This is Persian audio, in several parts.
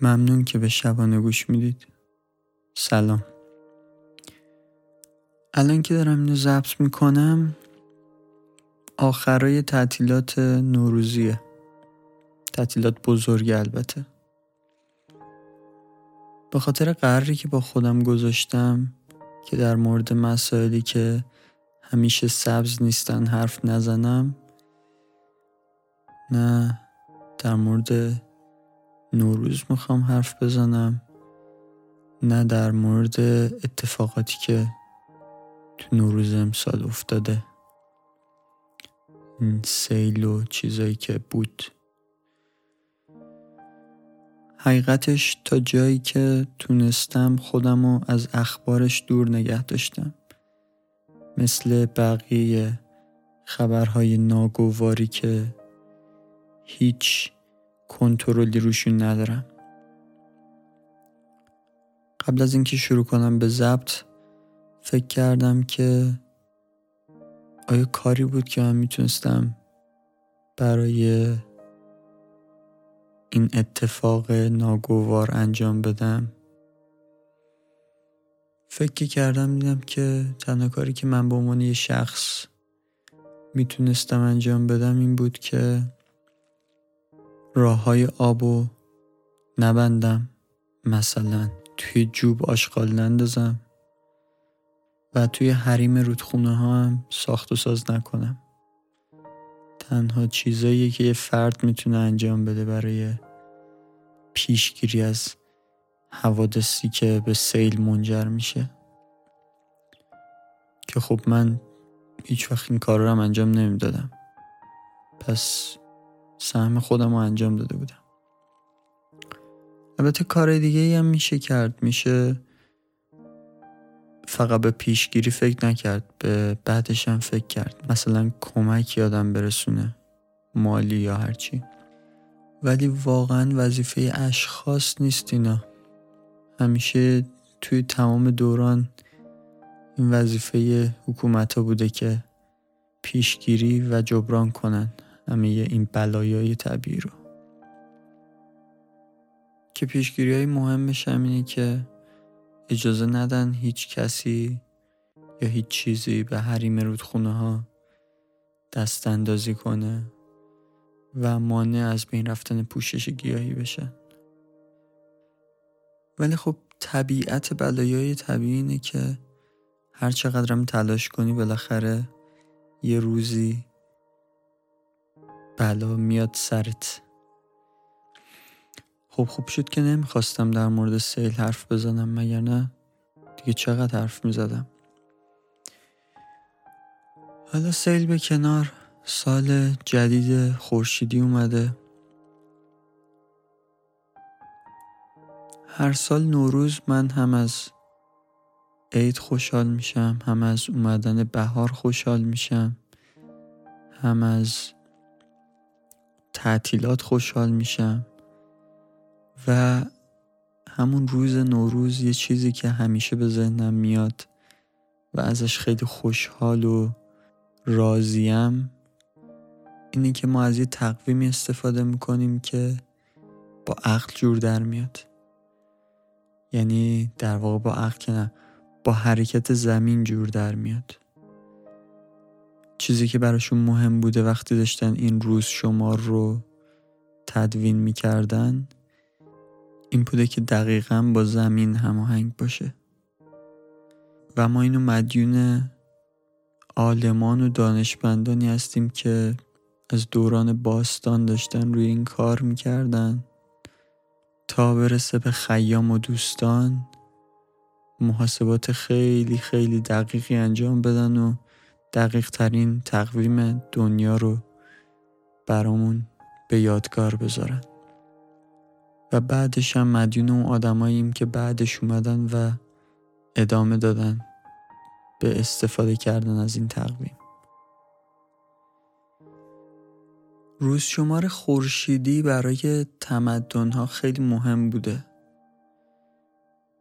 ممنون که به شبانه گوش می‌دید. سلام. الان که دارم اینو ضبط می‌کنم آخرای تعطیلات نوروزیه. تعطیلات بزرگ البته. به خاطر قراری که با خودم گذاشتم که در مورد مسائلی که همیشه سبز نیستن حرف نزنم نه در مورد نوروز می‌خوام حرف بزنم. نه در مورد اتفاقاتی که تو نوروز امسال افتاده. این سیل و چیزایی که بود. حقیقتش تا جایی که تونستم خودم رو از اخبارش دور نگه داشتم. مثل بقیه خبرهای ناگواری که هیچ کنترلی روشون ندارم. قبل از اینکه شروع کنم به ضبط فکر کردم که آیا کاری بود که من می‌تونستم برای این اتفاق ناگوار انجام بدم. فکر کردم دیدم که تنها کاری که من به عنوان یه شخص می‌تونستم انجام بدم این بود که راه های آب نبندم. مثلا توی جوب آشغال نندازم و توی حریم رودخونه ها هم ساخت و ساز نکنم. تنها چیزایی که یه فرد می‌تونه انجام بده برای پیشگیری از حوادثی که به سیل منجر میشه. که خب من هیچ وقت این کار رو هم انجام نمی‌دادم. پس سهم خودم رو انجام داده بودم. البته کار دیگه هم میشه کرد. میشه فقط به پیشگیری فکر نکرد. به بعدش هم فکر کرد. مثلا کمک یادم برسونه. مالی یا هرچی ولی واقعا وظیفه اشخاص نیست اینا. همیشه توی تمام دوران این وظیفه حکومت ها بوده که پیشگیری و جبران کنن. همه این بلایای طبیعی رو. که پیشگیری های مهمش هم اینه که اجازه ندن هیچ کسی یا هیچ چیزی به حریم رودخونه ها دست اندازی کنه و مانع از بین رفتن پوشش گیاهی بشن ولی خب طبیعت بلایای طبیعی اینه که هر چقدرم تلاش کنی بالاخره یه روزی بلا میاد سرت. خب خوب شد که نمی‌خواستم در مورد سیل حرف بزنم مگر نه؟ دیگه چقدر حرف می‌زدم؟ حالا سیل به کنار سال جدید خورشیدی اومده. هر سال نوروز من هم از عید خوشحال میشم هم از اومدن بهار خوشحال میشم هم از تعطیلات خوشحال میشم. و همون روز نوروز یه چیزی که همیشه به ذهنم میاد و ازش خیلی خوشحال و راضیم اینه که ما از یه تقویمی استفاده می‌کنیم که با عقل جور در میاد. یعنی در واقع با عقل که نه با حرکت زمین جور در میاد. چیزی که براشون مهم بوده وقتی داشتن این روز شمار رو تدوین می‌کردن این بوده که دقیقا با زمین هماهنگ باشه. و ما اینو مدیون آلمان و دانشمندانی هستیم که از دوران باستان داشتن روی این کار می‌کردن. تا برسه به خیام و دوستان محاسبات خیلی خیلی دقیقی انجام بدن و دقیق ترین تقویم دنیا رو برامون به یادگار بذارن. و بعدش هم مدیون اون آدماییم که بعدش اومدن و ادامه دادن به استفاده کردن از این تقویم. روز شمار خورشیدی برای تمدن ها خیلی مهم بوده.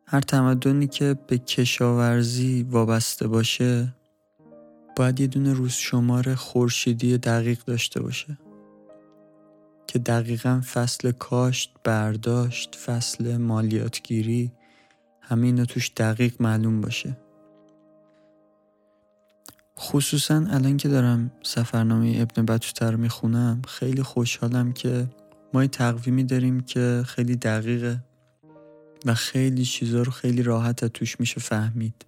هر تمدنی که به کشاورزی وابسته باشه باید یه دونه روز شمار خورشیدی دقیق داشته باشه. که دقیقا فصل کاشت برداشت فصل مالیاتگیری همه اینا توش دقیق معلوم باشه. خصوصا الان که دارم سفرنامه ابن بطوته می‌خونم خیلی خوشحالم که ما تقویمی داریم که خیلی دقیقه و خیلی چیزا رو خیلی راحت توش میشه فهمید.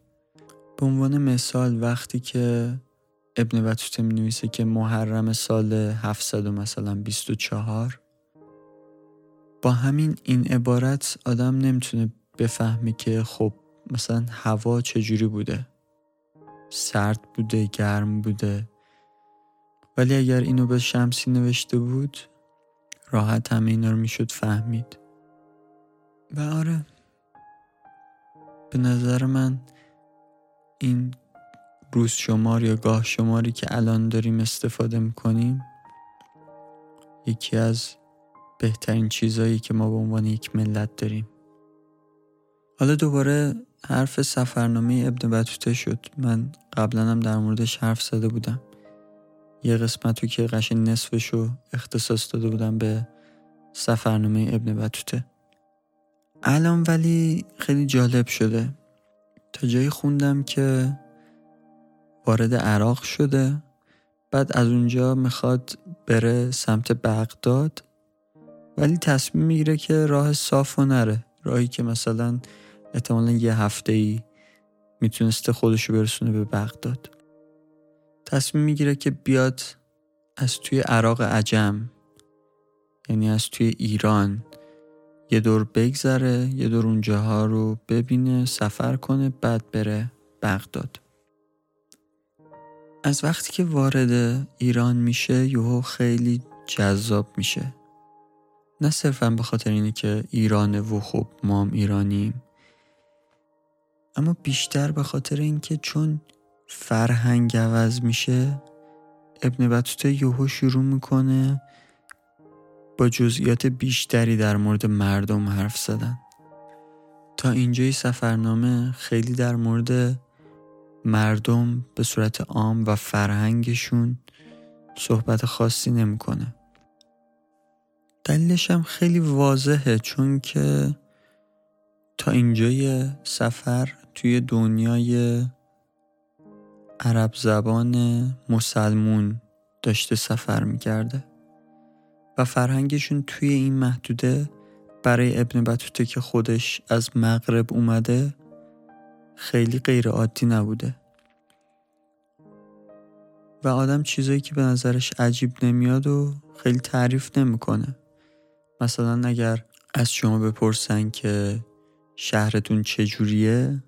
به عنوان مثال وقتی که ابن بطوته می نویسه که محرم سال 700 مثلا 24 با همین این عبارت آدم نمی‌تونه بفهمه که خب مثلا هوا چجوری بوده. سرد بوده گرم بوده. ولی اگر اینو به شمسی نوشته بود راحت همه اینا رو می‌شد فهمید. و آره به نظر من این روز شمار یا گاه شماری که الان داریم استفاده می‌کنیم یکی از بهترین چیزهایی که ما به عنوان یک ملت داریم. حالا دوباره حرف سفرنامه ابن بطوته شد. من قبلا هم در موردش حرف زده بودم. یه قسمت رو که قشن نصفش رو اختصاص داده بودم به سفرنامه ابن بطوته الان ولی خیلی جالب شده. تا جایی خوندم که وارد عراق شده. بعد از اونجا می‌خواد بره سمت بغداد. ولی تصمیم می‌گیره که راه صاف و نره. راهی که مثلا احتمالا یه هفته ای می‌تونسته خودشو برسونه به بغداد. تصمیم می‌گیره که بیاد از توی عراق عجم یعنی از توی ایران. یه دور بگذره یه دور اونجاها رو ببینه سفر کنه بعد بره بغداد. از وقتی که وارد ایران میشه یهو خیلی جذاب میشه. نه صرفا به خاطر اینه که ایرانه و خب ما هم ایرانیم اما بیشتر به خاطر اینکه چون فرهنگ عوض میشه ابن بطوته یهو شروع می‌کنه با جزئیات بیشتری در مورد مردم حرف زدن تا اینجای سفرنامه خیلی در مورد مردم به صورت عام و فرهنگشون صحبت خاصی نمی‌کنه. دلیلش هم خیلی واضحه چون که تا اینجای سفر توی دنیای عرب زبان مسلمون داشته سفر می‌کرده و فرهنگشون توی این محدوده برای ابن بطوته که خودش از مغرب اومده خیلی غیر عادی نبوده. و آدم چیزایی که به نظرش عجیب نمیاد و خیلی تعریف نمی‌کنه. مثلا اگر از شما بپرسن که شهرتون چجوریه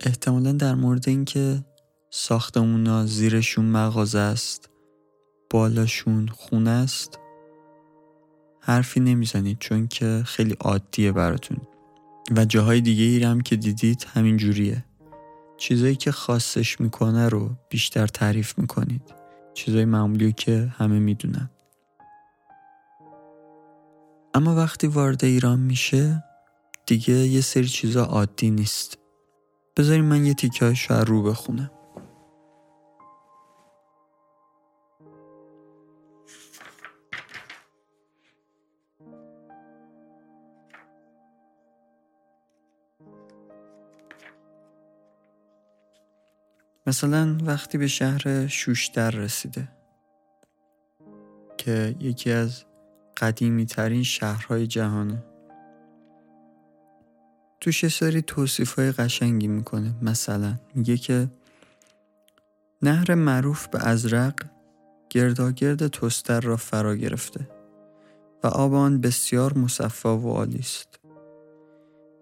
احتمالا در مورد اینکه ساختمونا زیرشون مغازه است بالاشون خونه است حرفی نمی‌زنید چون که خیلی عادیه براتون. و جاهای دیگه ای هم که دیدید همین جوریه. چیزایی که خاصش می‌کنه رو بیشتر تعریف می‌کنید. چیزای معمولی که همه می‌دونن. اما وقتی وارد ایران میشه دیگه یه سری چیزا عادی نیست. بذاریم من یه تیکه رو بخونم. مثلا وقتی به شهر شوشتر رسیده که یکی از قدیمی ترین شهرهای جهانه. توش یه سری توصیف های قشنگی می‌کنه. مثلا میگه که نهر معروف به ازرق گرداگرد توستر را فرا گرفته و آب آن بسیار مصفا و عالی است.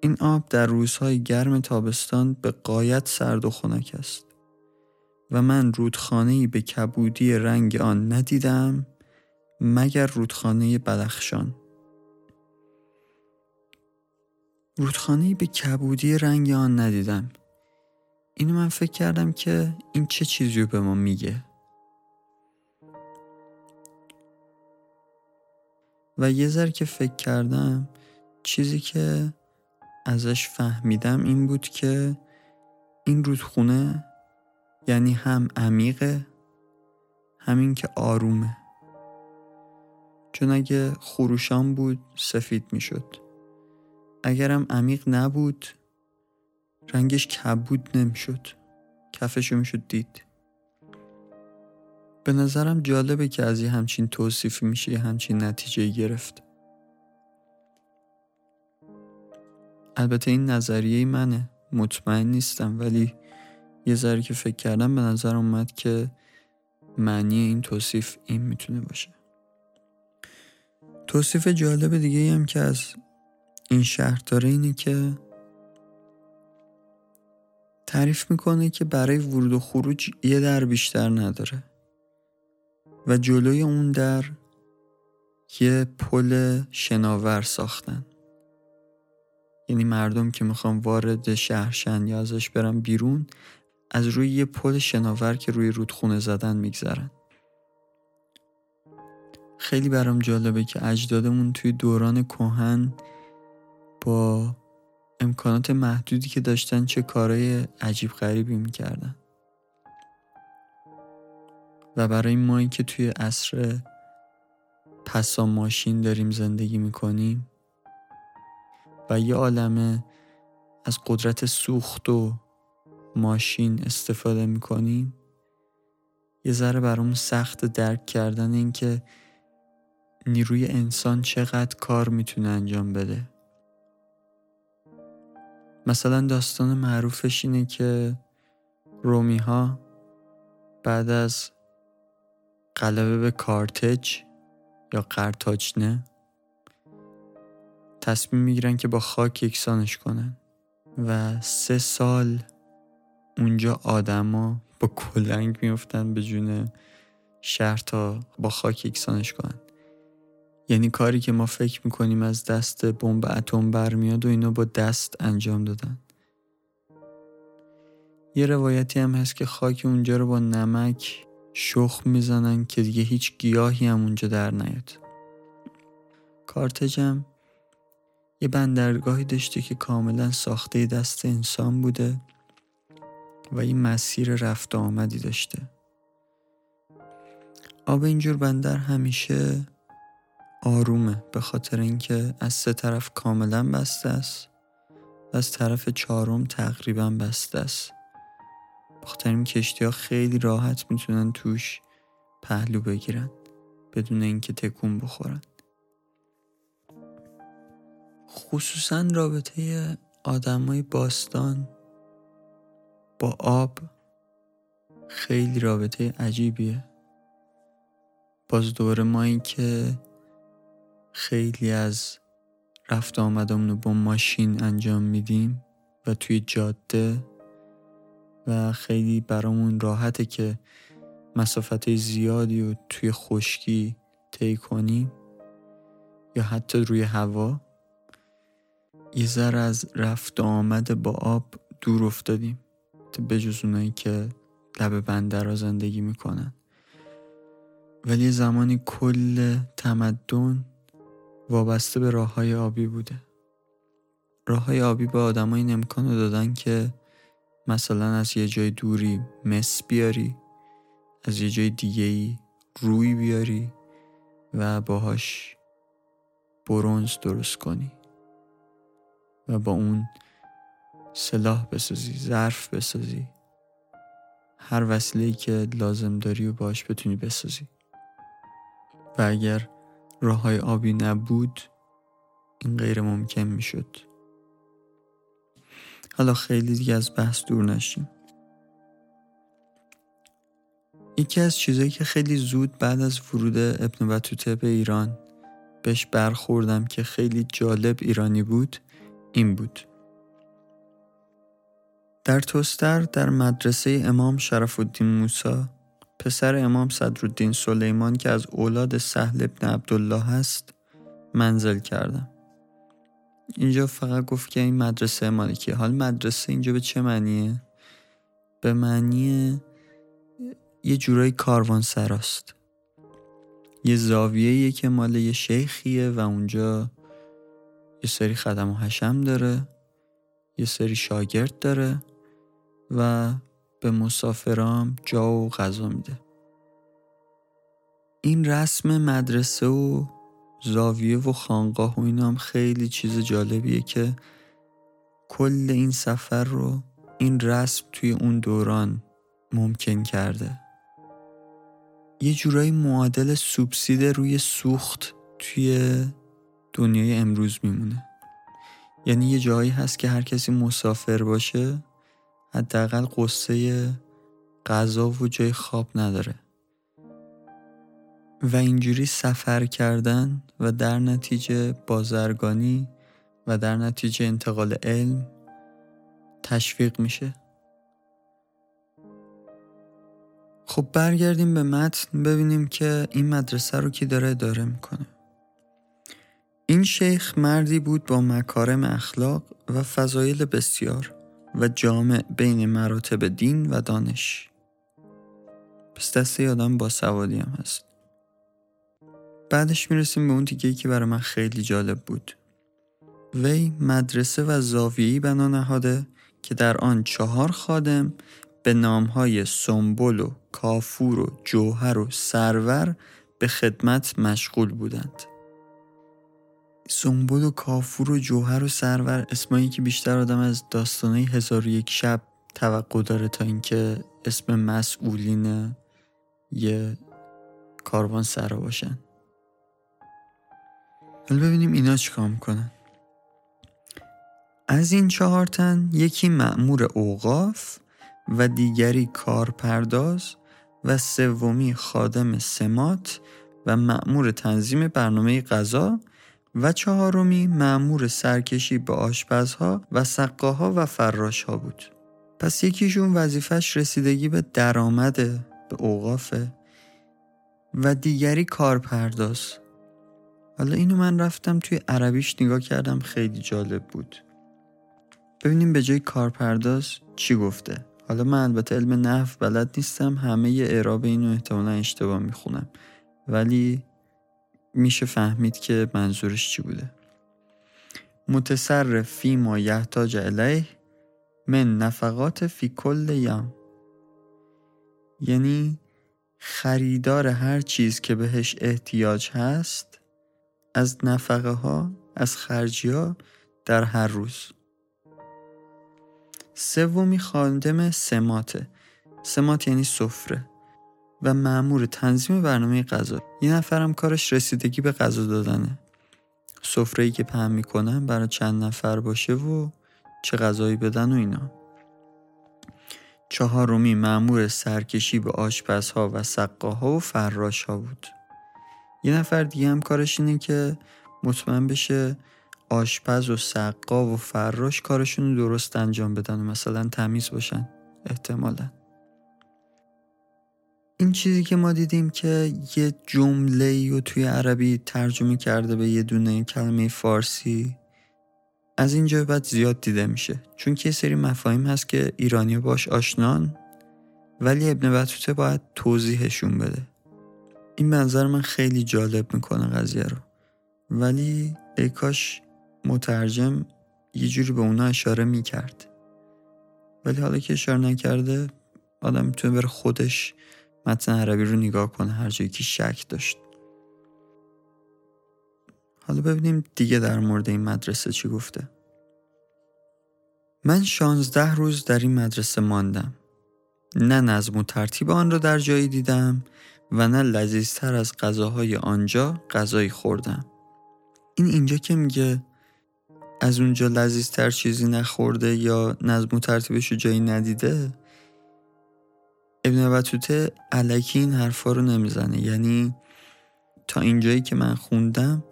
این آب در روزهای گرم تابستان به قایت سرد و خنک است. و من رودخانه به کبودی رنگ آن ندیدم مگر رودخانه بدخشان. رودخانه به کبودی رنگ آن ندیدم. اینو من فکر کردم که این چه چیزی رو به ما میگه. و یه ذر که فکر کردم چیزی که ازش فهمیدم این بود که این رودخونه یعنی هم عمیقه همین که آرومه. چون اگه خروشان بود سفید می‌شد. اگرم عمیق نبود رنگش کبود نمی‌شد. کفشو می‌شد دید. به نظرم جالبه که از یه همچین توصیفی میشه یه همچین نتیجه گرفت. البته این نظریه منه. مطمئن نیستم ولی یه ذره که فکر کردم به نظر اومد که معنی این توصیف این می‌تونه باشه. توصیف جالب دیگه هم که از این شهر داره اینه که تعریف می‌کنه که برای ورود و خروج یه در بیشتر نداره و جلوی اون در یه پل شناور ساختن. یعنی مردم که می‌خوان وارد شهرشن یا ازش برن بیرون از روی یه پل شناور که روی رودخونه زدن میگذرن. خیلی برام جالبه که اجدادمون توی دوران کهن با امکانات محدودی که داشتن چه کارهای عجیب غریبی می‌کردن. و برای ما که توی عصر پسا ماشین داریم زندگی می‌کنیم و یه عالمه از قدرت سوخت و ماشین استفاده می‌کنیم یه ذره برامون سخت درک کردن این که نیروی انسان چقدر کار می‌تونه انجام بده. مثلا داستان معروفش اینه که رومی ها بعد از غلبه به کارتج یا قرتاجنه تصمیم می‌گیرن که با خاک یکسانش کنن و سه سال اونجا آدما با کلنگ میفتن به جون شهر تا با خاک یکسانش کنن. یعنی کاری که ما فکر می‌کنیم از دست بمب اتم برمیاد و اینا با دست انجام دادن. یه روایتی هم هست که خاک اونجا رو با نمک شخم می‌زنن که دیگه هیچ گیاهی هم اونجا در نیاد. کارتجم یه بندرگاهی داشته که کاملا ساخته دست انسان بوده. و این مسیر رفت آمدی داشته. آب اینجور بندر همیشه آرومه به خاطر اینکه از سه طرف کاملا بسته است و از طرف چهارم تقریبا بسته است. بخاطر این کشتی ها خیلی راحت می‌تونن توش پهلو بگیرن بدون اینکه تکون بخورن. خصوصا رابطه آدمای باستان با آب. خیلی رابطه عجیبیه. باز دوباره ما این که خیلی از رفت آمدمون رو با ماشین انجام میدیم و توی جاده و خیلی برامون راحته که مسافت زیادی رو توی خشکی طی کنیم یا حتی روی هوا. یه ذره از رفت آمد با آب دور افتادیم. به جز اونایی که لب بندر را زندگی می‌کنن. ولی زمانی کل تمدن وابسته به راه های آبی بوده. راه های آبی به آدم این امکان رو دادن که مثلا از یه جای دوری مس بیاری از یه جای دیگه ای روی بیاری و باهاش برونز درست کنی. و با اون سلاح بسازی ظرف بسازی. هر وسیله که لازم داری و باش بتونی بسازی. و اگر راه های آبی نبود این غیر ممکن می شد حالا خیلی دیگه از بحث دور نشیم. یکی از چیزهایی که خیلی زود بعد از ورود ابن بطوته به ایران بهش برخوردم که خیلی جالب ایرانی بود این بود. در توستر در مدرسه امام شرف الدین موسا پسر امام صدرالدین سلیمان که از اولاد سهل ابن عبدالله هست منزل کردم. اینجا فقط گفت که این مدرسه مالکیه. حال مدرسه اینجا به چه معنیه؟ به معنی یه جورایی کاروان سراست. یه زاویه که مال یه شیخیه و اونجا یه سری خدم و حشم داره یه سری شاگرد داره. و به مسافرام جا و غذا میده. این رسم مدرسه و زاویه و خانقاه و اینا هم خیلی چیز جالبیه که کل این سفر رو این رسم توی اون دوران ممکن کرده. یه جورایی معادل سوبسید روی سوخت توی دنیای امروز میمونه. یعنی یه جایی هست که هر کسی مسافر باشه حداقل قصه غذا و جای خواب نداره. و اینجوری سفر کردن و در نتیجه بازرگانی و در نتیجه انتقال علم تشویق میشه. خب برگردیم به متن ببینیم که این مدرسه رو کی داره اداره می‌کنه. این شیخ مردی بود با مکارم اخلاق و فضایل بسیار. و جامع بین مراتب دین و دانش. پس دسته آدم با سوادی هم هست. بعدش می‌رسیم به اون دیگه که برای من خیلی جالب بود. وی مدرسه و زاویهی بنا نهاده که در آن چهار خادم به نامهای سنبل و کافور و جوهر و سرور به خدمت مشغول بودند. سنبل و کافور و جوهر و سرور اسمایی که بیشتر آدم از داستانه هزار یک شب توقع داره تا اینکه اسم مسئولین یه کاروان سرا باشن. حالا ببینیم اینا چیکار می‌کنن. از این چهار تن یکی معمور اوقاف و دیگری کارپرداز و سومی خادم سمات و معمور تنظیم برنامه غذا و چهارمی معمور سرکشی به آشپزها و سقاها و فراشها بود. پس یکیشون وظیفش رسیدگی به درآمد به اوقافه و دیگری کارپرداز. حالا اینو من رفتم توی عربیش نگاه کردم خیلی جالب بود. ببینیم به جای کارپرداز چی گفته. حالا من البته علم نحو بلد نیستم همه اعراب اینو احتمالا اشتباه می‌خونم. ولی میشه فهمید که منظورش چی بوده. متصرف فی ما یحتاج الیه من نفقات فی کل یم. یعنی خریدار هر چیز که بهش احتیاج هست از نفقه ها از خرجی ها در هر روز. سومی خادم سماته. سمات یعنی سفره. و معمور تنظیم برنامه غذا. یه نفرم کارش رسیدگی به غذا دادنه. سفره که پهن می‌کنن برای چند نفر باشه و چه غذایی بدن و اینا. چهارمی معمور سرکشی به آشپزها و سقاها و فراشها بود. یه نفر دیگه هم کارش اینه که مطمئن بشه آشپز و سقا و فراش کارشون درست انجام بدن و مثلا تمیز باشن. احتمالا. این چیزی که ما دیدیم که یه جمله رو توی عربی ترجمه کرده به یه دونه کلمه فارسی از اینجا بعد زیاد دیده میشه. چون که سری مفاهیم هست که ایرانی باش آشنان ولی ابن بطوته باید توضیحشون بده. این منظر من خیلی جالب می‌کنه قضیه رو. ولی ای کاش مترجم یه جوری به اونا اشاره می‌کرد. ولی حالا که اشاره نکرده آدم می‌تونه بره خودش متن عربی رو نگاه کنه هر جایی که شک داشت. حالا ببینیم دیگه در مورد این مدرسه چی گفته. من شانزده روز در این مدرسه ماندم. نه نظم و ترتیب آن را در جایی دیدم و نه لذیذتر از غذاهای آنجا غذایی خوردم. این اینجا که میگه از اونجا لذیذتر چیزی نخورده یا نظم و ترتیبش رو جایی ندیده؟ ابن بطوته علکی این حرفا رو نمی‌زنه. یعنی تا اینجایی که من خوندم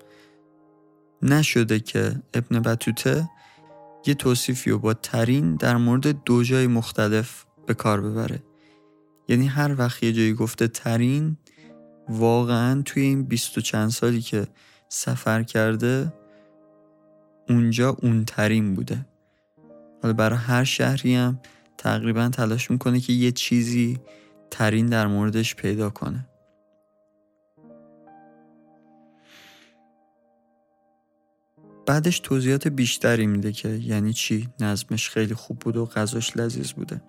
نشده که ابن بطوته یه توصیفی رو با ترین در مورد دو جای مختلف به کار ببره. یعنی هر وقت یه جایی گفته ترین واقعا توی این بیست و چند سالی که سفر کرده اونجا اون ترین بوده. حالا برای هر شهری هم تقریبا تلاش می‌کنه که یه چیزی ترین در موردش پیدا کنه. بعدش توضیحات بیشتری میده که یعنی چی؟ نظمش خیلی خوب بود و غذاش لذیذ بوده.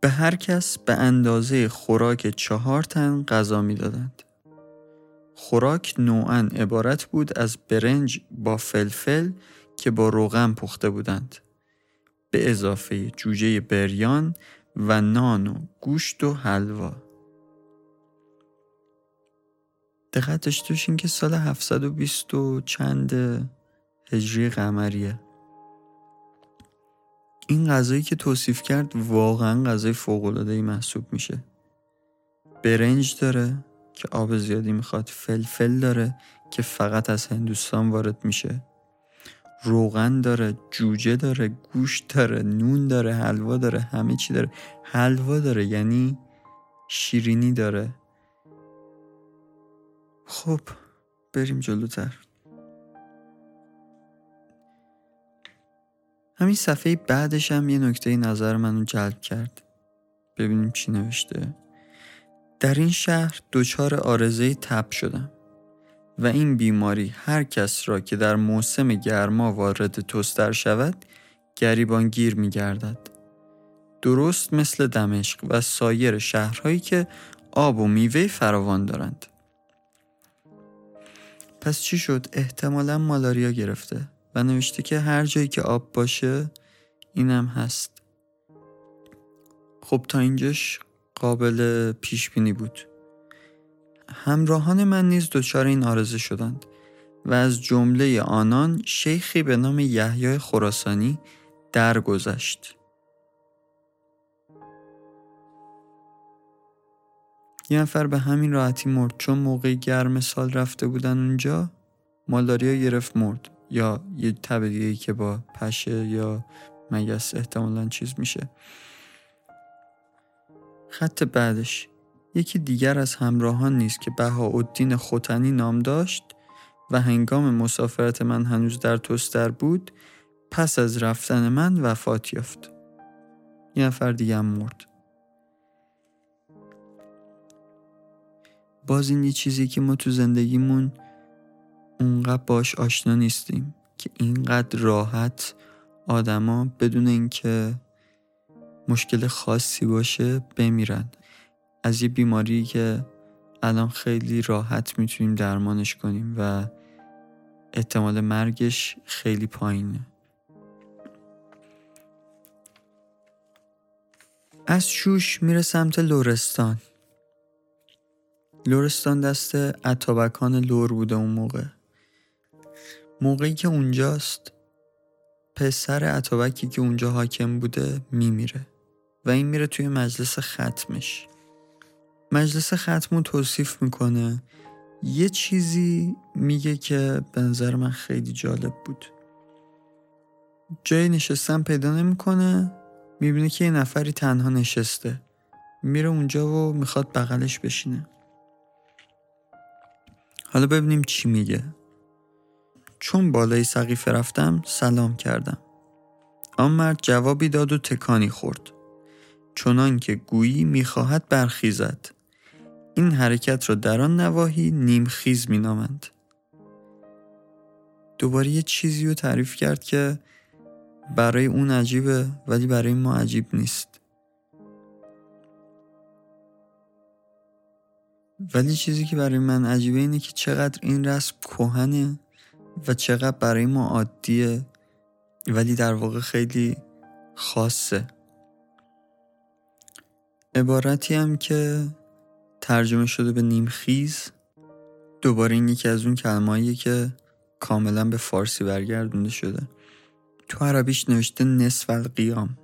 به هر کس به اندازه خوراک چهار تن غذا می‌دادند. خوراک نوعا عبارت بود از برنج با فلفل که با روغن پخته بودند. به اضافه جوجه بریان و نان و گوشت و حلوا. دقت داشته باشین که سال 720 و چند هجری قمریه. این غذایی که توصیف کرد واقعا غذای فوق‌العاده‌ای محسوب میشه. برنج داره که آب زیادی می‌خواد فلفل داره که فقط از هندوستان وارد میشه. روغن داره جوجه داره گوشت داره نون داره حلوا داره همه چی داره. حلوا داره یعنی شیرینی داره. خب بریم جلوتر. همین صفحه بعدش هم یه نکته نظر منو جلب کرد. ببینیم چی نوشته. در این شهر دچار آرزه تب شدم. و این بیماری هر کس را که در موسم گرما وارد توستر شود گریبانگیر می گردد. درست مثل دمشق و سایر شهرهایی که آب و میوه فراوان دارند. پس چی شد؟ احتمالا مالاریا گرفته و نوشته که هر جایی که آب باشه اینم هست. خب تا اینجاش قابل پیش بینی بود. همراهان من نیز دچار این آرزه شدند و از جمله آنان شیخی به نام یحیای خراسانی درگذشت. یه نفر به همین راحتی مرد چون موقع گرم سال رفته بودن اونجا مالاریا گرفت مرد. یا یه تب که با پشه یا مگس احتمالا چیز میشه. خط بعدش. یکی دیگر از همراهان نیست که بهاءالدین خوتنی نام داشت و هنگام مسافرت من هنوز در توستر بود پس از رفتن من وفات یافت. یه نفر دیگه هم مرد. باز این یه چیزی که ما تو زندگیمون اونقدر باش آشنا نیستیم که اینقدر راحت آدما بدون اینکه مشکل خاصی باشه بمیرن. از یه بیماری که الان خیلی راحت می‌تونیم درمانش کنیم و احتمال مرگش خیلی پایینه. از شوش میره سمت لورستان لورستان دست اتابکان لور بوده اون موقع. موقعی که اونجاست پسر اتابکی که اونجا حاکم بوده میمیره و این میره توی مجلس ختمش. مجلس ختمو توصیف می‌کنه. یه چیزی میگه که به نظر من خیلی جالب بود. جای نشستن پیدا نمی‌کنه می‌بینه که یه نفری تنها نشسته. میره اونجا و می‌خواد بغلش بشینه. حالا ببینیم چی میگه. چون بالای سقیفه رفتم سلام کردم. آن مرد جوابی داد و تکانی خورد. چنان که گویی می‌خواهد برخیزد. این حرکت را در آن نواحی نیمخیز مینامند. دوباره یه چیزی رو تعریف کرد که برای اون عجیبه ولی برای ما عجیب نیست. ولی چیزی که برای من عجیبه اینه که چقدر این رسم کهنه و چقدر برای ما عادیه ولی در واقع خیلی خاصه. عبارتی هم که ترجمه شده به نیمخیز دوباره این یکی از اون کلمه‌ایه که کاملا به فارسی برگردونده شده. تو عربیش نوشته نصف القیام.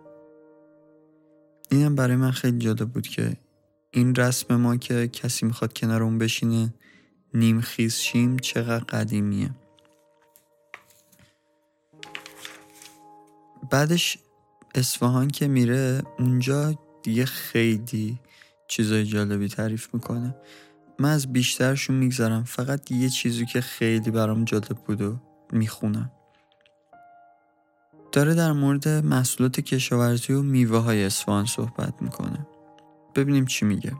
اینم برای من خیلی جالب بود که این رسم ما که کسی می‌خواد کنار اون بشینه نیمخیز شیم چقدر قدیمیه. بعدش اصفهان که میره اونجا دیگه خیلی چیزای جالبی تعریف می‌کنه. من از بیشترشون می‌گذارم فقط یه چیزی که خیلی برام جالب بود و می‌خونم. داره در مورد محصولات کشاورزی و میوه های اصفهان صحبت می‌کنه. ببینیم چی میگه.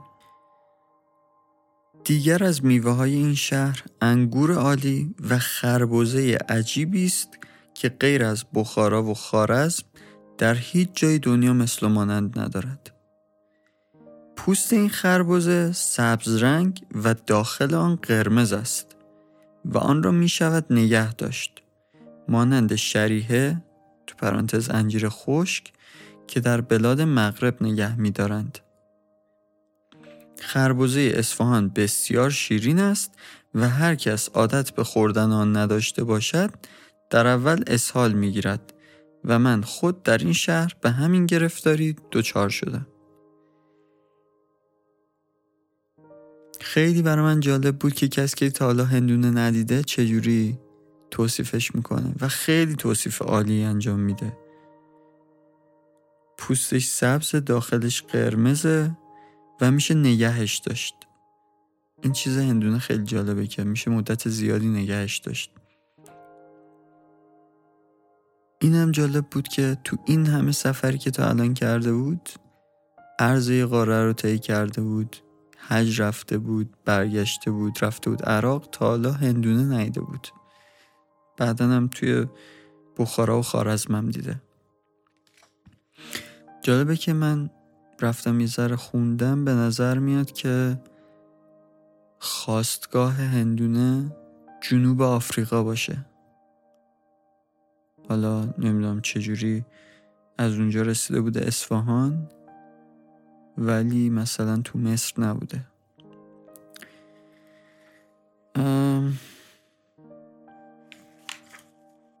دیگر از میوه های این شهر انگور عالی و خربوزه عجیبی است که غیر از بخارا و خارزم در هیچ جای دنیا مثل مانند ندارد. پوست این خربزه سبز رنگ و داخل آن قرمز است و آن را می شود نگه داشت مانند شریحه تو پرانتز انجیر خشک که در بلاد مغرب نگه می دارند. خربزه اصفهان بسیار شیرین است و هر کس عادت به خوردن آن نداشته باشد در اول اسهال می گیرد و من خود در این شهر به همین گرفتاری دچار شدم. خیلی برای من جالب بود که کسی که تا حالا هندونه ندیده چجوری توصیفش می‌کنه و خیلی توصیف عالی انجام میده. پوستش سبز داخلش قرمزه و میشه نگهش داشت. این چیز هندونه خیلی جالبه که میشه مدت زیادی نگهش داشت. این هم جالب بود که تو این همه سفری که تا الان کرده بود عرضه قاره رو طی کرده بود. حج رفته بود برگشته بود رفته بود عراق تا حالا هندونه نیده بود. بعدا هم توی بخارا و خارزمم دیده. جالبه که من رفتم یه ذره خوندم به نظر میاد که خواستگاه هندونه جنوب آفریقا باشه. حالا نمی‌دونم چجوری از اونجا رسیده بوده اصفهان. ولی مثلا تو مصر نبوده.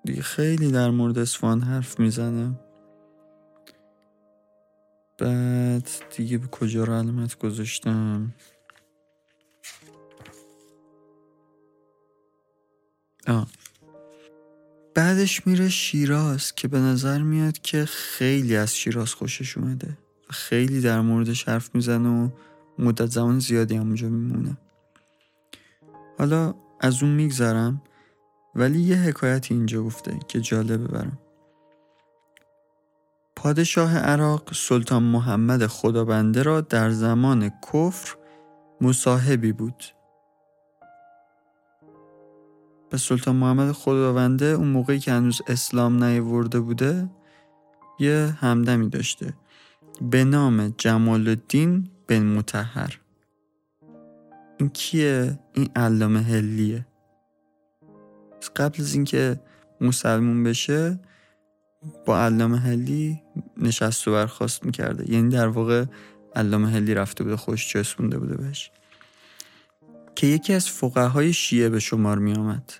دیگه خیلی در مورد اصفهان حرف می‌زنه. بعد دیگه به کجا رو علامت گذاشتم؟ آه. بعدش میره شیراز که به نظر میاد که خیلی از شیراز خوشش اومده. خیلی در موردش حرف می‌زنه و مدت زمان زیادی هم اونجا میمونه. حالا از اون میگذرم ولی یه حکایتی اینجا گفته که جالبه برم پادشاه عراق سلطان محمد خدابنده را در زمان کفر مصاحبی بود. به سلطان محمد خدابنده اون موقعی که هنوز اسلام نیورده بوده یه همدمی داشته. به نام جمال الدین بن متحر این کیه؟ این علامه هلیه قبل از اینکه مسلمون بشه با علامه هلی نشست و برخواست می‌کرده یعنی در واقع علامه هلی رفته بوده خوش چسبونده بوده بهش که یکی از فقهای شیعه به شمار می آمد.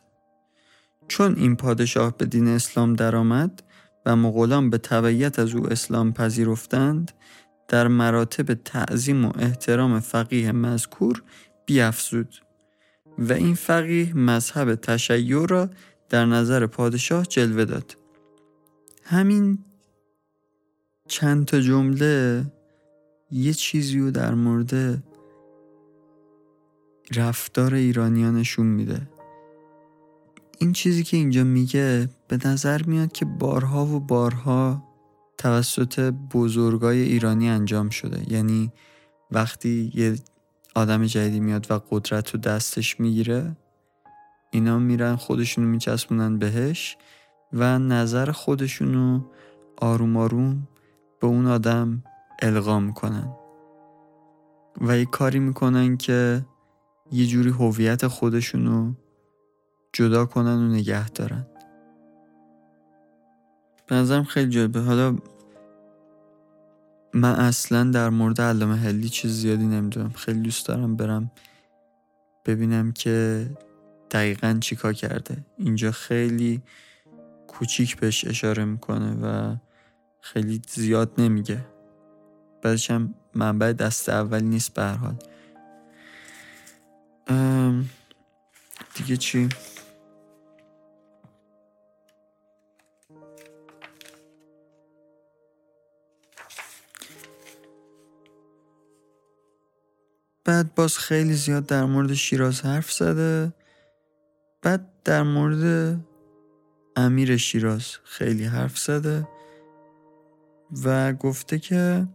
چون این پادشاه به دین اسلام درآمد و مغولان به تبعیت از او اسلام پذیرفتند در مراتب تعظیم و احترام فقیه مذکور بیافزود و این فقیه مذهب تشیع را در نظر پادشاه جلوه داد. همین چند تا جمله یه چیزی رو در مورد رفتار ایرانیانشون میده. این چیزی که اینجا میگه به نظر میاد که بارها و بارها توسط بزرگای ایرانی انجام شده. یعنی وقتی یه آدم جدیدی میاد و قدرت رو دستش می‌گیره اینا میرن خودشونو میچسبونن بهش و نظر خودشونو آروم آروم به اون آدم القا می‌کنن. و یه کاری می‌کنن که یه جوری هویت خودشونو جدا کنن و نگه دارن. به نظرم خیلی جالبه. حالا من اصلا در مورد علامه هلی چیز زیادی نمی‌دونم. خیلی دوست دارم برم ببینم که دقیقا چیکار کرده. اینجا خیلی کوچیک بهش اشاره می‌کنه و خیلی زیاد نمیگه. بعدش هم منبع دست اولی نیست به حال. دیگه چی؟ بعد باز خیلی زیاد در مورد شیراز حرف زده. بعد در مورد امیر شیراز خیلی حرف زده و گفته که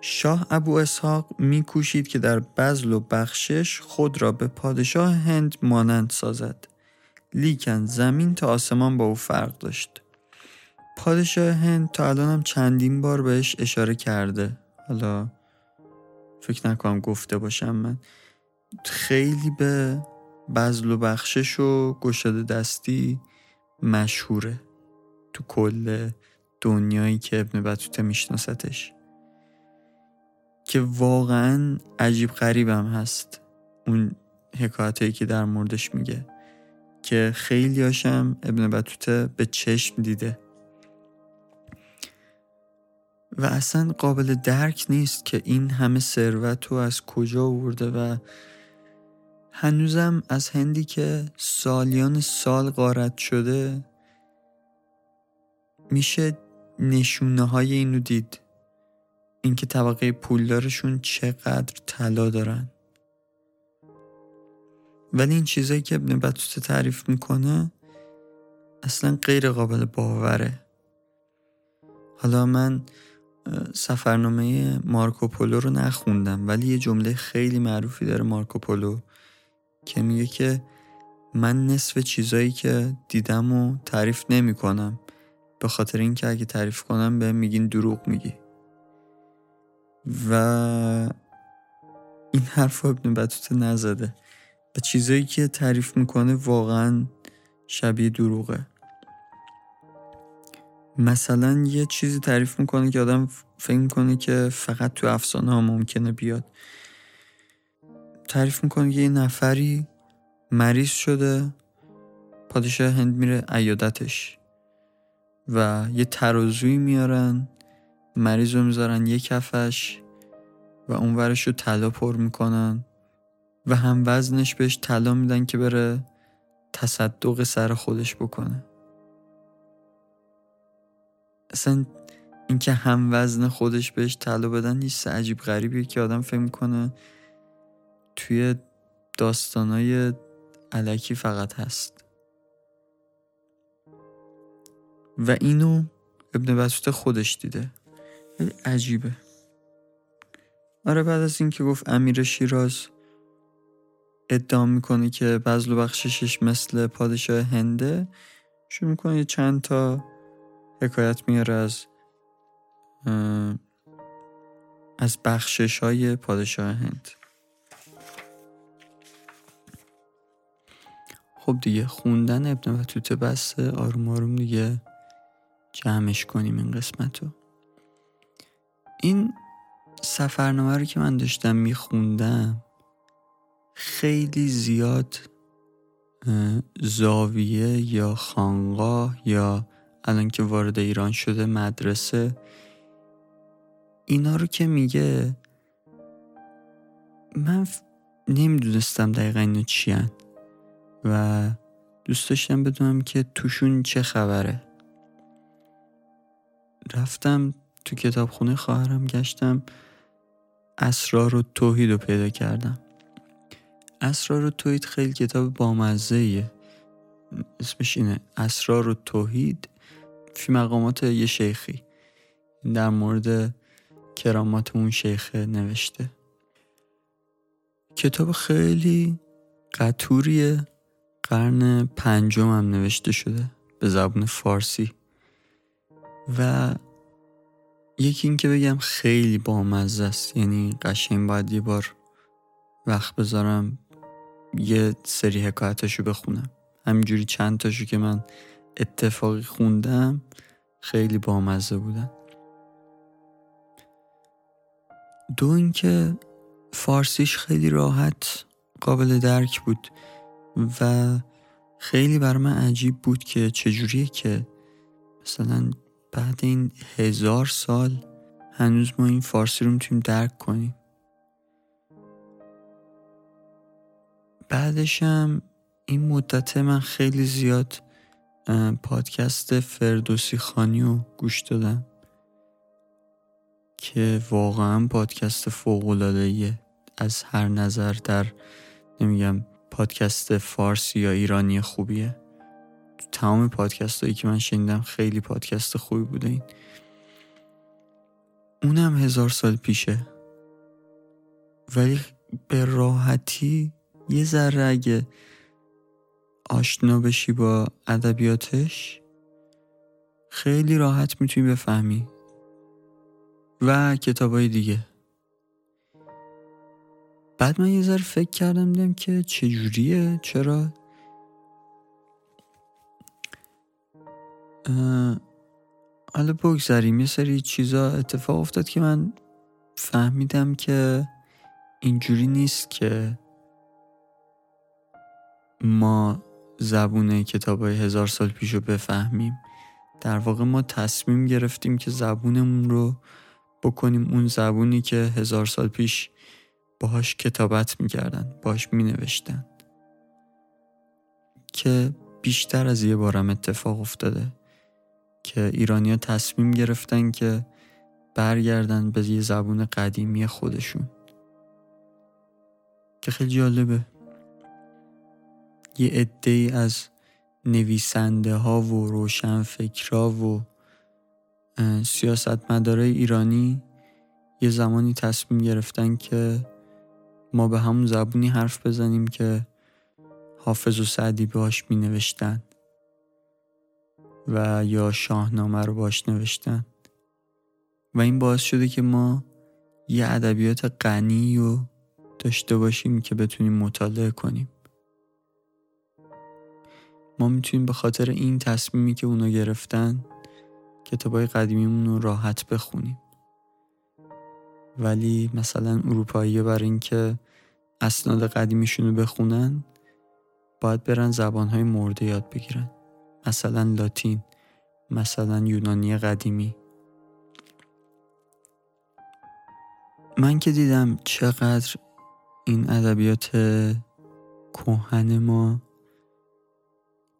شاه ابو اسحاق میکوشید که در بزل و بخشش خود را به پادشاه هند مانند سازد. لیکن زمین تا آسمان با او فرق داشت. پادشاه هند تا الان هم چندین بار بهش اشاره کرده. حالا فکر نکنم گفته باشم من. خیلی به بزل و بخشش و گشاده دستی مشهوره تو کل دنیایی که ابن بطوته میشناستش. که واقعا عجیب غریبم هست اون حکایتایی که در موردش میگه. که خیلی هاشم ابن بطوته به چشم دیده. و اصلا قابل درک نیست که این همه ثروت رو از کجا آورده و هنوزم از هندی که سالیان سال غارت شده میشه نشونه های اینو دید. اینکه طبقه پولدارشون چقدر طلا دارن. ولی این چیزایی که ابن بطوته تعریف می‌کنه اصلا غیر قابل باوره. حالا من سفرنامه مارکوپولو رو نخوندم ولی یه جمله خیلی معروفی داره مارکوپولو که میگه که من نصف چیزایی که دیدم و تعریف نمی کنم به خاطر اینکه اگه تعریف کنم به میگین دروغ میگی. و این حرف ابن بطوته نزده. و چیزایی که تعریف می‌کنه واقعا شبیه دروغه. مثلا یه چیزی تعریف می‌کنه که آدم فکر می‌کنه که فقط تو افسانه ها ممکنه بیاد. تعریف می‌کنه که یه نفری مریض شده پادشاه هند میره عیادتش و یه ترازوی میارن مریض رو می‌ذارن یه کفش و اون ورش رو طلا پر می‌کنن و هم وزنش بهش طلا میدن که بره تصدق سر خودش بکنه. اصلا اینکه هم وزن خودش بهش طلا بدن نیست عجیب غریبیه که آدم فکر می‌کنه توی داستانای علکی فقط هست. و اینو ابن بسوط خودش دیده. عجیبه. آره بعد از اینکه گفت امیر شیراز ادعا می‌کنه که بزل و بخششش مثل پادشاه هنده شروع می‌کنه چند تا حکایت میاره از از بخشش های پادشاه هند. خب دیگه خوندن ابن بطوته بسته آروم آروم دیگه جمعش کنیم این قسمت رو این سفرنامه رو که من داشتم میخوندم خیلی زیاد زاویه یا خانقاه یا الان که وارد ایران شده مدرسه اینا رو که میگه من نمی‌دونستم دقیقا اینو چیان و دوست داشتم بدونم که توشون چه خبره. رفتم تو کتابخونه خواهرم گشتم اسرار و توحید رو پیدا کردم. اسرار و توحید خیلی کتاب بامزه اسمش اینه اسرار و توحید فی مقامات یه شیخی. در مورد کرامات اون شیخه نوشته. کتاب خیلی قطوریه. قرن پنجم هم نوشته شده به زبان فارسی. و یکی این که بگم خیلی بامزه است. یعنی قشنگ باید یه بار وقت بذارم یه سری حکایتشو بخونم. همینجوری چند تاشو که من اتفاقی خوندم خیلی بامزه بودن. دو اینکه فارسیش خیلی راحت قابل درک بود و خیلی بر من عجیب بود که چجوریه که مثلا بعد این هزار سال هنوز ما این فارسی رو می‌تونیم درک کنیم. بعدشم این مدت من خیلی زیاد پادکست فردوسی خانی رو گوش دادم که واقعا پادکست فوق از هر نظر در نمیگم پادکست فارسی یا ایرانی خوبیه. تو تمام پادکست هایی که من شنیدم خیلی پادکست خوبی بوده این. اونم هزار سال پیشه. ولی به راحتی یه ذره اگه آشنا بشی با ادبیاتش خیلی راحت می‌تونی بفهمی. و کتابای دیگه. بعد من یه ذره فکر کردم دیدم که چجوریه چرا؟ حالا بگذاریم یه سری چیزا اتفاق افتاد که من فهمیدم که اینجوری نیست که ما زبون کتاب های هزار سال پیش رو بفهمیم. در واقع ما تصمیم گرفتیم که زبونمون رو بکنیم اون زبونی که هزار سال پیش باهاش کتابت می‌کردن باهاش مینوشتن. که بیشتر از یه بارم اتفاق افتاده که ایرانیا تصمیم گرفتن که برگردن به یه زبون قدیمی خودشون. که خیلی جالبه. یه عده از نویسنده ها و روشن فکرها و سیاستمدارای ایرانی یه زمانی تصمیم گرفتن که ما به همون زبونی حرف بزنیم که حافظ و سعدی باش می نوشتن و یا شاهنامه رو باش نوشتن. و این باعث شده که ما یه ادبیات غنی و داشته باشیم که بتونیم مطالعه کنیم. ما می‌تونیم به خاطر این تصمیمی که اونا گرفتن کتابای قدیمیمون رو راحت بخونیم. ولی مثلا اروپایی برای اینکه اسناد قدیمیشون رو بخونن باید برن زبانهای مرده یاد بگیرن. مثلا لاتین مثلا یونانی قدیمی. من که دیدم چقدر این ادبیات کهن ما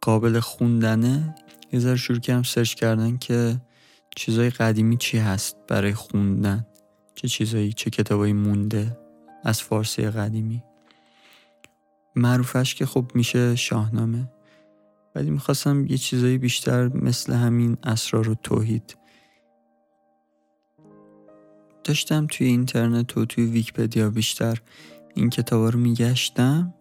قابل خوندنه یه ذره شروع کردم سرچ کردن که چیزای قدیمی چی هست برای خوندن چه چیزایی چه کتابایی مونده از فارسی قدیمی. معروفش که خب میشه شاهنامه ولی می‌خواستم یه چیزایی بیشتر مثل همین اسرار و توحید. داشتم توی اینترنت و توی ویکپدیا بیشتر این کتابا رو میگشتم.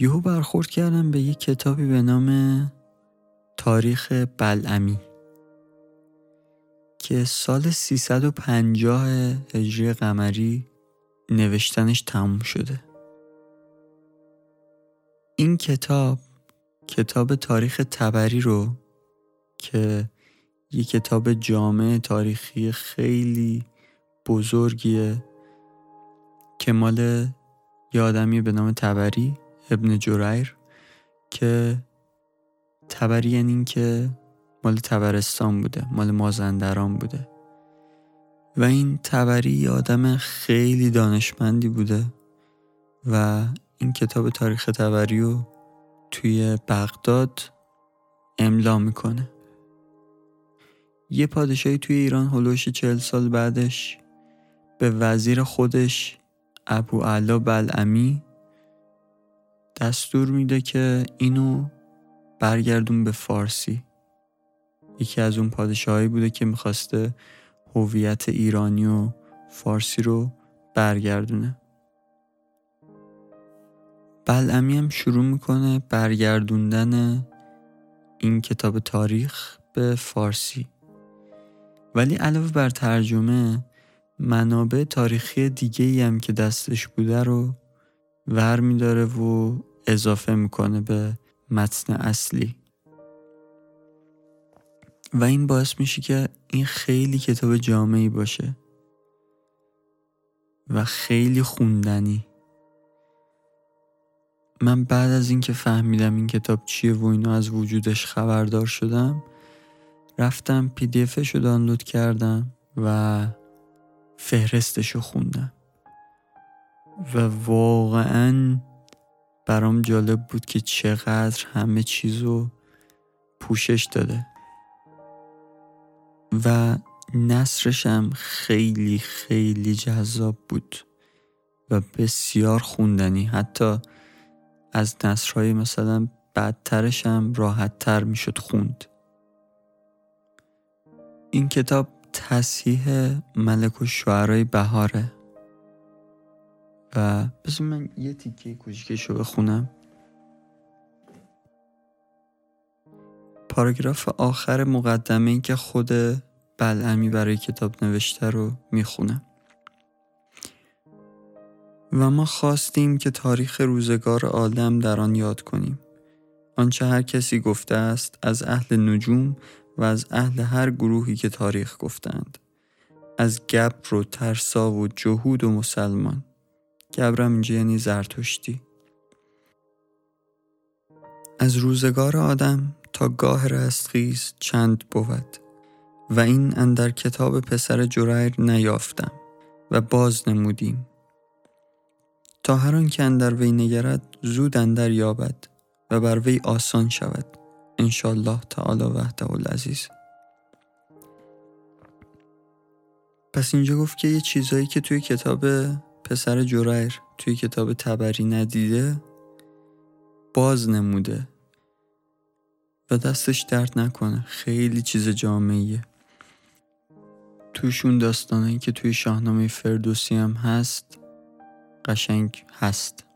یهو برخورد کردم به یه کتابی به نام تاریخ بلعمی که سال 350 هجری قمری نوشتنش تموم شده. این کتاب کتاب تاریخ تبری رو که یه کتاب جامع تاریخی خیلی بزرگیه که مال یه آدمی به نام تبری. ابن جریر که تبری یعنی این که مال تبرستان بوده مال مازندران بوده. و این تبری آدم خیلی دانشمندی بوده و این کتاب تاریخ تبری رو توی بغداد املا می‌کنه. یه پادشاهی توی ایران هلوش چهل سال بعدش به وزیر خودش ابو علا بلعمی دستور میده که اینو برگردون به فارسی. یکی از اون پادشاهایی بوده که می‌خواسته هویت ایرانی و فارسی رو برگردونه. بلعمی هم شروع می‌کنه برگردوندن این کتاب تاریخ به فارسی. ولی علاوه بر ترجمه منابع تاریخی دیگه ای هم که دستش بوده رو ور میداره و اضافه می‌کنه به متن اصلی. و این باعث میشه که این خیلی کتاب جامعی باشه. و خیلی خوندنی. من بعد از اینکه فهمیدم این کتاب چیه و اینا از وجودش خبردار شدم رفتم پی دی رو دانلود کردم و فهرستش رو خوندم. و واقعا برام جالب بود که چقدر همه چیزو پوشش داده. و نصرش هم خیلی خیلی جذاب بود و بسیار خوندنی. حتی از نصرهای مثلا بدترش هم راحت تر می‌شد خوند. این کتاب تصحیح ملک و شعرهای بهاره. و بذار من یه تیکه کوچیکش رو بخونم. پاراگراف آخر مقدمه ای که خود بلعمی برای کتاب نوشته رو می‌خونم و ما خواستیم که تاریخ روزگار آدم در آن یاد کنیم. آنچه هر کسی گفته است از اهل نجوم و از اهل هر گروهی که تاریخ گفتند. از گبر و ترسا و جهود و مسلمان. گبرم اینجا یعنی زرتشتی. از روزگار آدم تا گاه رستخیز چند بود و این اندر کتاب پسر جریر نیافتم و باز نمودیم. تا هر آن که اندر وی نگرد زود اندر یابد و بر وی آسان شود انشالله تعالی وحده العزیز. پس اینجا گفت که یه چیزایی که توی کتاب پسر جریر توی کتاب تبری ندیده باز نموده. و دستش درد نکنه. خیلی چیز جامعیه. توشون داستانایی که توی شاهنامه فردوسی هم هست قشنگ هست.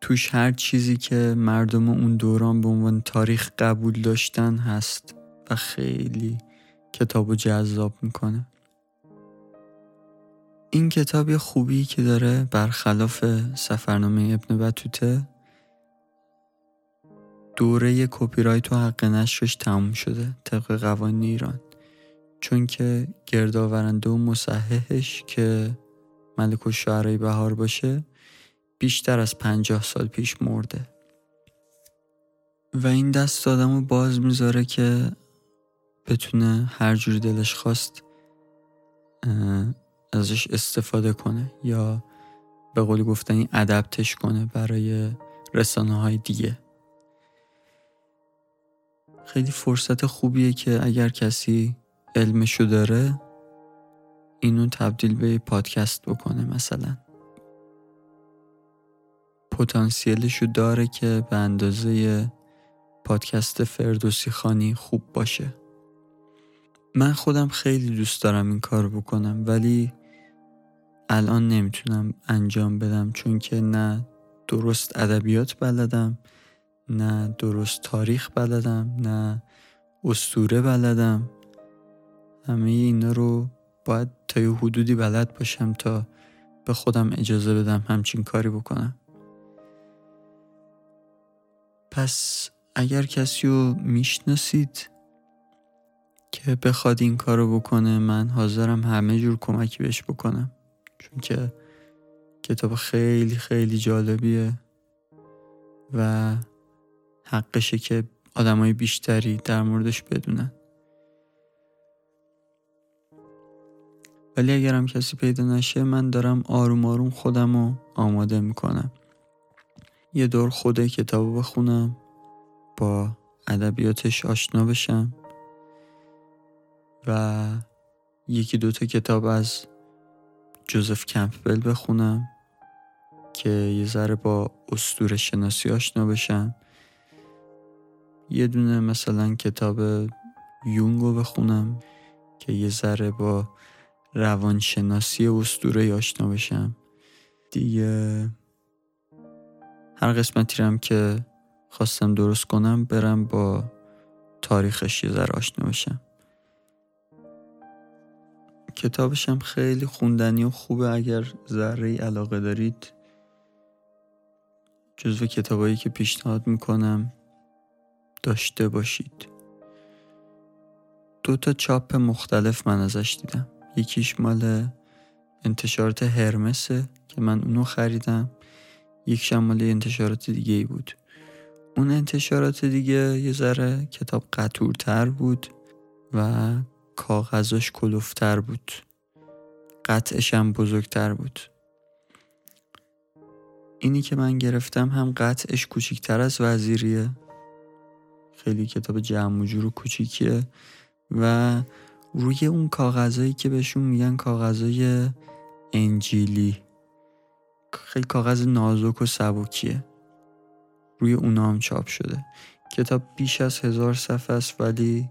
توش هر چیزی که مردم اون دوران به عنوان تاریخ قبول داشتن هست و خیلی کتاب و جذاب می‌کنه. این کتاب خوبی که داره برخلاف سفرنامه ابن بطوته دوره کپی رایت و حق نشرش تموم شده طبق قوانین ایران. چون که گردآورنده و مصححش که ملک و شعرهای بهار باشه بیشتر از پنجاه سال پیش مرده. و این دست آدم رو باز می‌ذاره که بتونه هر جوری دلش خواست ازش استفاده کنه یا به قول گفتنی ادپتش کنه برای رسانه های دیگه. خیلی فرصت خوبیه که اگر کسی علمشو داره اینو تبدیل به پادکست بکنه مثلا. پتانسیلشو داره که به اندازه پادکست فردوسی خانی خوب باشه. من خودم خیلی دوست دارم این کار بکنم ولی الان نمی‌تونم انجام بدم چون که نه درست ادبیات بلدم نه درست تاریخ بلدم نه استوره بلدم. همه اینا رو باید تا یه حدودی بلد باشم تا به خودم اجازه بدم همچین کاری بکنم. پس اگر کسی رو می‌شناسید که بخواد این کارو بکنه من حاضرم همه جور کمکی بهش بکنم. که کتاب خیلی خیلی جالبیه و حقشه که آدمای بیشتری در موردش بدونن. ولی اگرم کسی پیدا نشه من دارم آروم آروم خودم رو آماده می‌کنم. یه دور خود کتاب بخونم با ادبیاتش آشنا بشم و یکی دوتا کتاب از جوزف کمپبل بخونم که یه ذره با استور شناسی آشنا بشم. یه دونه مثلا کتاب یونگو بخونم که یه ذره با روانشناسی استوره آشنا بشم. دیگه هر قسمتی رم که خواستم درست کنم برم با تاریخش یه ذره آشنا بشم. کتابشم خیلی خوندنی و خوبه. اگر ذره علاقه دارید جزو کتابایی که پیشنهاد می‌کنم داشته باشید. دو تا چاپ مختلف من ازش دیدم. یکیش مال انتشارات هرمسه که من اونو خریدم. یک مال انتشارات دیگه ای بود. اون انتشارات دیگه یه ذره کتاب قطورتر بود و کاغذش کلوفتر بود. قطعش هم بزرگتر بود. اینی که من گرفتم هم قطعش کوچیکتر از وزیریه. خیلی کتاب جمع و و کوچیکیه و روی اون کاغذایی که بهشون میگن کاغذای انجیلی. خیلی کاغذ نازک و سبکیه. روی اونا هم چاپ شده. کتاب بیش از هزار صفحه است ولی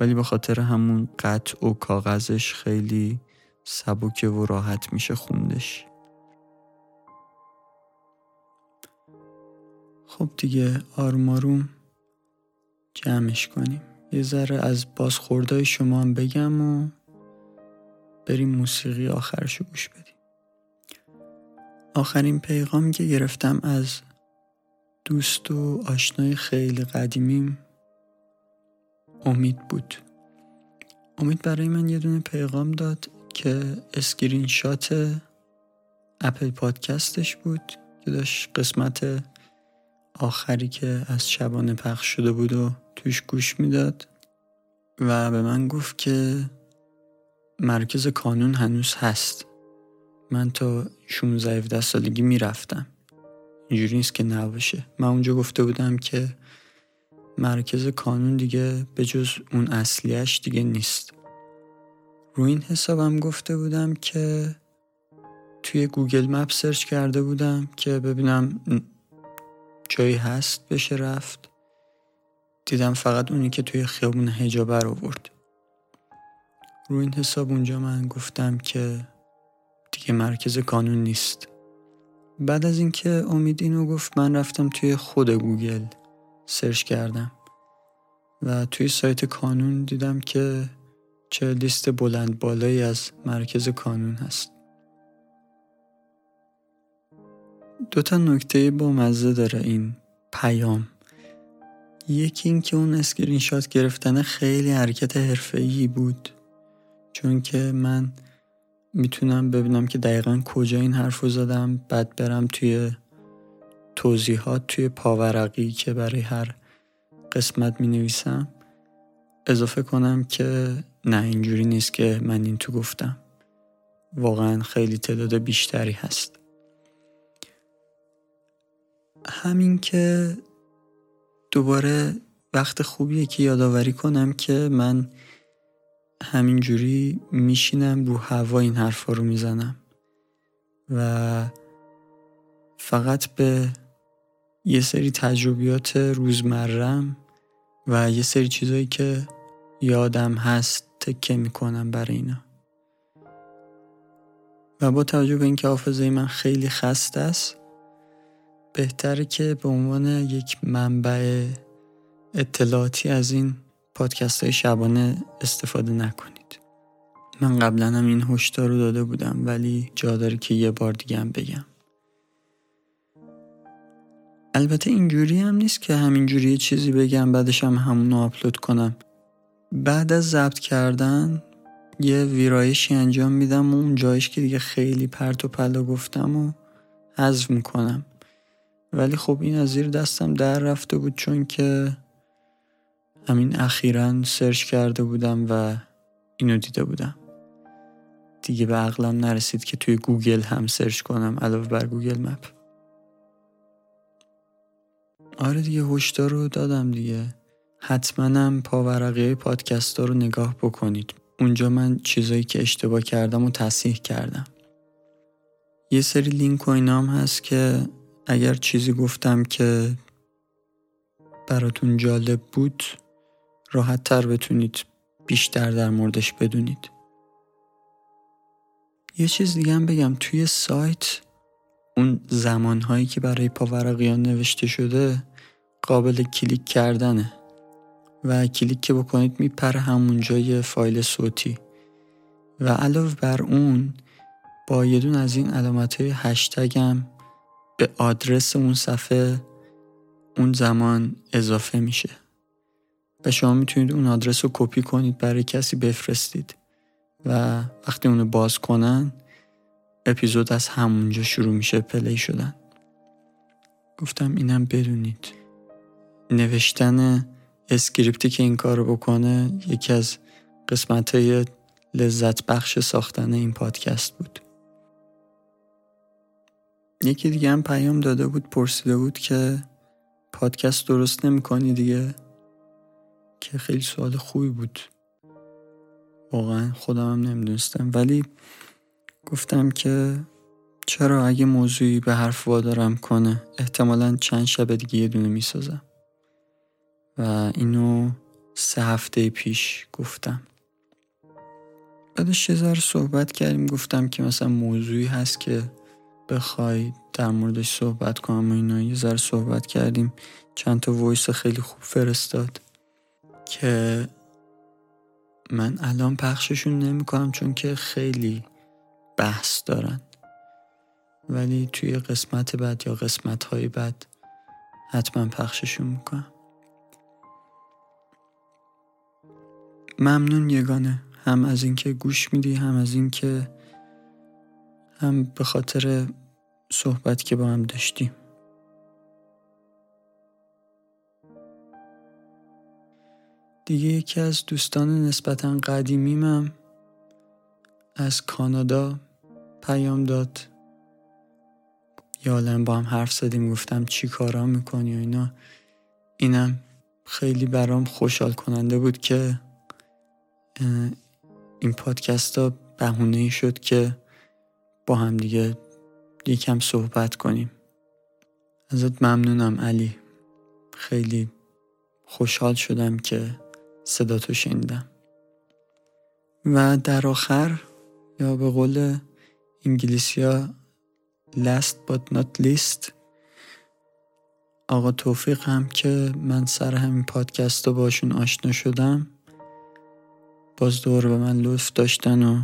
ولی به خاطر همون قطع و کاغذش خیلی سبکه و راحت میشه خوندش. خب دیگه آروم جمعش کنیم. یه ذره از بازخوردهای شما هم بگم و بریم موسیقی آخرشو گوش بدیم. آخرین پیغامی که گرفتم از دوست و آشنای خیلی قدیمیم امید بود. امید برای من یه دونه پیغام داد که screenshot Apple Podcast ش بود که داشت قسمت آخری که از شبانه پخش شده بود و توش گوش می‌داد. و به من گفت که مرکز کانون هنوز هست. من تا 16 17 سالگی می‌رفتم. اینجوری نیست که نباشه. من اونجا گفته بودم که مرکز کانون دیگه به جز اون اصلیش دیگه نیست. رو این حسابم گفته بودم که توی Google Map search کرده بودم که ببینم جایی هست بشه رفت. دیدم فقط اونی که توی خیابون حجاب رو آورد. رو این حساب اونجا من گفتم که دیگه مرکز کانون نیست. بعد از اینکه امید اینو گفت من رفتم توی خود گوگل. search کردم. و توی سایت کانون دیدم که چه لیست بلند بالایی از مرکز کانون هست. دو تا نکته با مزه داره این پیام. یکی این که اون اسکرین شات گرفتن خیلی حرکت حرفه‌ای بود. چون که من می‌تونم ببینم که دقیقا کجا این حرف رو زدم بعد برم توی توضیحات توی پاورقی که برای هر قسمت می نویسم اضافه کنم که نه اینجوری نیست که من این تو گفتم. واقعا خیلی تعداد بیشتری هست. همین که دوباره وقت خوبیه که یادآوری کنم که من همینجوری میشینم رو هوا این حرفا رو می‌زنم و فقط به یه سری تجربیات روزمرم و یه سری چیزایی که یادم هست تکه می‌کنم برای اینا. و با توجه به اینکه حافظه من خیلی خسته است بهتره که به عنوان یک منبع اطلاعاتی از این پادکست های شبانه استفاده نکنید. من قبلا هم این هشدار رو داده بودم ولی جا داره که یه بار دیگه هم بگم. البته اینجوری هم نیست که همینجوری چیزی بگم بعدش هم همون رو آپلود کنم. بعد از ضبط کردن یه ویرایشی انجام میدم و اون جاهاییش که دیگه خیلی پرت و پلا گفتم و حذف می‌کنم. ولی خب این از زیر دستم در رفته بود چون که همین اخیرا search کرده بودم و اینو دیده بودم. دیگه به عقلم نرسید که توی گوگل هم search کنم علاوه بر Google Map. آره دیگه هشدار رو دادم دیگه. حتما هم پاورقی پادکست رو نگاه بکنید. اونجا من چیزایی که اشتباه کردم و تصحیح کردم. یه سری لینک و اینام هست که اگر چیزی گفتم که براتون جالب بود راحت تر بتونید بیشتر در موردش بدونید. یه چیز دیگه هم بگم. توی سایت اون زمانهایی که برای پاورقیا نوشته شده قابل کلیک کردنه. و کلیک که بکنید میپره همون جای فایل صوتی. و علاوه بر اون با یه دونه از این علامت های هشتگ هم به آدرس اون صفحه اون زمان اضافه میشه. و شما می‌تونید اون آدرس رو کپی کنید برای کسی بفرستید. و وقتی اونو باز کنن اپیزود از همونجا شروع میشه play شدن. گفتم اینم بدونید. نوشتن script ی که این کار بکنه یکی از قسمت های لذت بخش ساختن این پادکست بود. یکی دیگه هم پیام داده بود پرسیده بود که پادکست درست نمی کنی دیگه؟ که خیلی سوال خوبی بود. واقعا خودم هم نمی‌دونستم. ولی گفتم که چرا اگه موضوعی به حرف وادارم کنه احتمالا چند شب دیگه یه دونه می‌سازم. و اینو سه هفته پیش گفتم. بعدش یه ذره صحبت کردیم گفتم که مثلا موضوعی هست که بخوای در موردش صحبت کنم و اینا. یه ذره صحبت کردیم. چند تا وایس خیلی خوب فرستاد که من الان پخششون نمی کنم چون که خیلی بحث دارن. ولی توی قسمت بعد یا قسمت های بعد حتما پخششون می‌کنم. ممنون یگانه. هم از اینکه گوش میدی هم از اینکه هم به خاطر صحبت که با هم داشتیم. دیگه یکی از دوستان نسبتا قدیمیمم از کانادا پیام داد. یا با هم حرف زدیم گفتم چی کارا می‌کنی و اینا. اینم خیلی برام خوشحال کننده بود که این پادکست ها بهونه ای شد که با هم دیگه یکم صحبت کنیم. ازت ممنونم علی. خیلی خوشحال شدم که صدا تو شنیدم. و در آخر یا به قول انگلیسیا last but not least. آقا توفیق هم که من سر همین پادکست رو باشون آشنا شدم. باز دور به من لطف داشتن و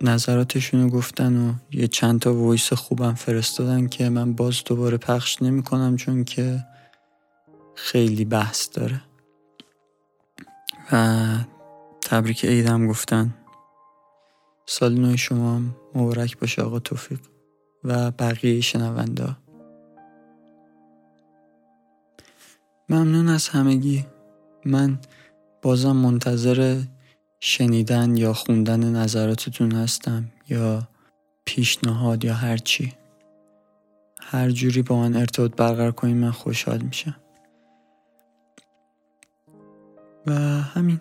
نظراتشون رو گفتن و یه چند تا وایس خوبم فرستادن که من باز دوباره پخش نمی کنم چون که خیلی بحث داره. و تبریک عیدم گفتن. سال نو شما مبارک باشه آقا توفیق و بقیه شنونده ممنون از همگی. من بازم منتظر شنیدن یا خوندن نظراتتون هستم یا پیشنهاد یا هر چی. هر جوری با من ارتباط برقرار کنید من خوشحال میشم. و همین.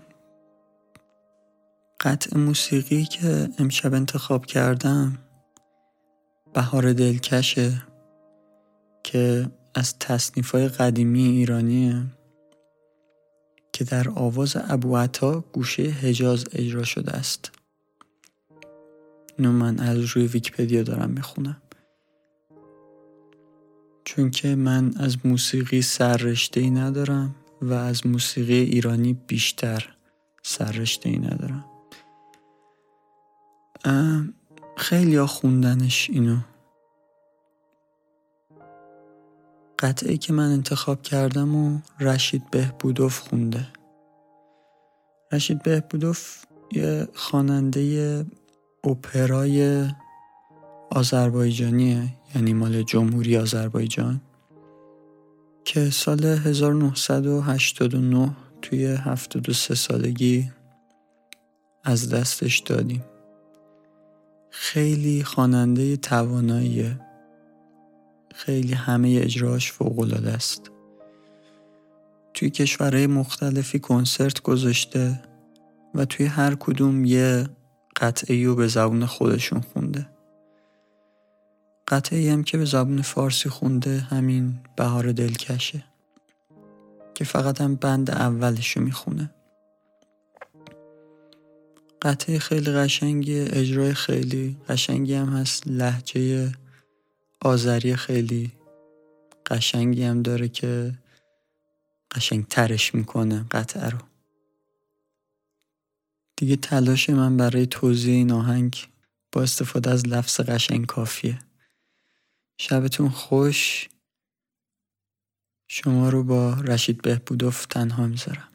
قطع موسیقی که امشب انتخاب کردم بهار دلکشه که از تصنیف های قدیمی ایرانیه که در آواز ابو عطا گوشه حجاز اجرا شده است. اینو من از روی ویکپدیا دارم می‌خونم. چون که من از موسیقی سررشته ای ندارم و از موسیقی ایرانی بیشتر سررشته ای ندارم. خیلی خوندنش اینو. قطعه که من انتخاب کردم و رشید بهبودوف خونده. رشید بهبودوف یه خواننده اپرای آذربایجانیه یعنی مال جمهوری آذربایجان که سال 1989 توی 73 سالگی از دستش دادیم. خیلی خواننده تواناییه. خیلی همه اجراش فوقالعاده است. توی کشورهای مختلفی کنسرت گذاشته و توی هر کدوم یه قطعه رو به زبون خودشون خونده. قطعه هم که به زبون فارسی خونده همین بهار دلکشه که فقط هم بند اولشو می‌خونه. قطعه خیلی قشنگی اجرای خیلی قشنگی هم هست. لحجه آذری خیلی قشنگی هم داره که قشنگ ترش می‌کنه قطعه رو. دیگه تلاش من برای توضیح این آهنگ با استفاده از لفظ قشنگ کافیه. شبتون خوش. شما رو با رشید بهبودوف تنها می‌ذارم.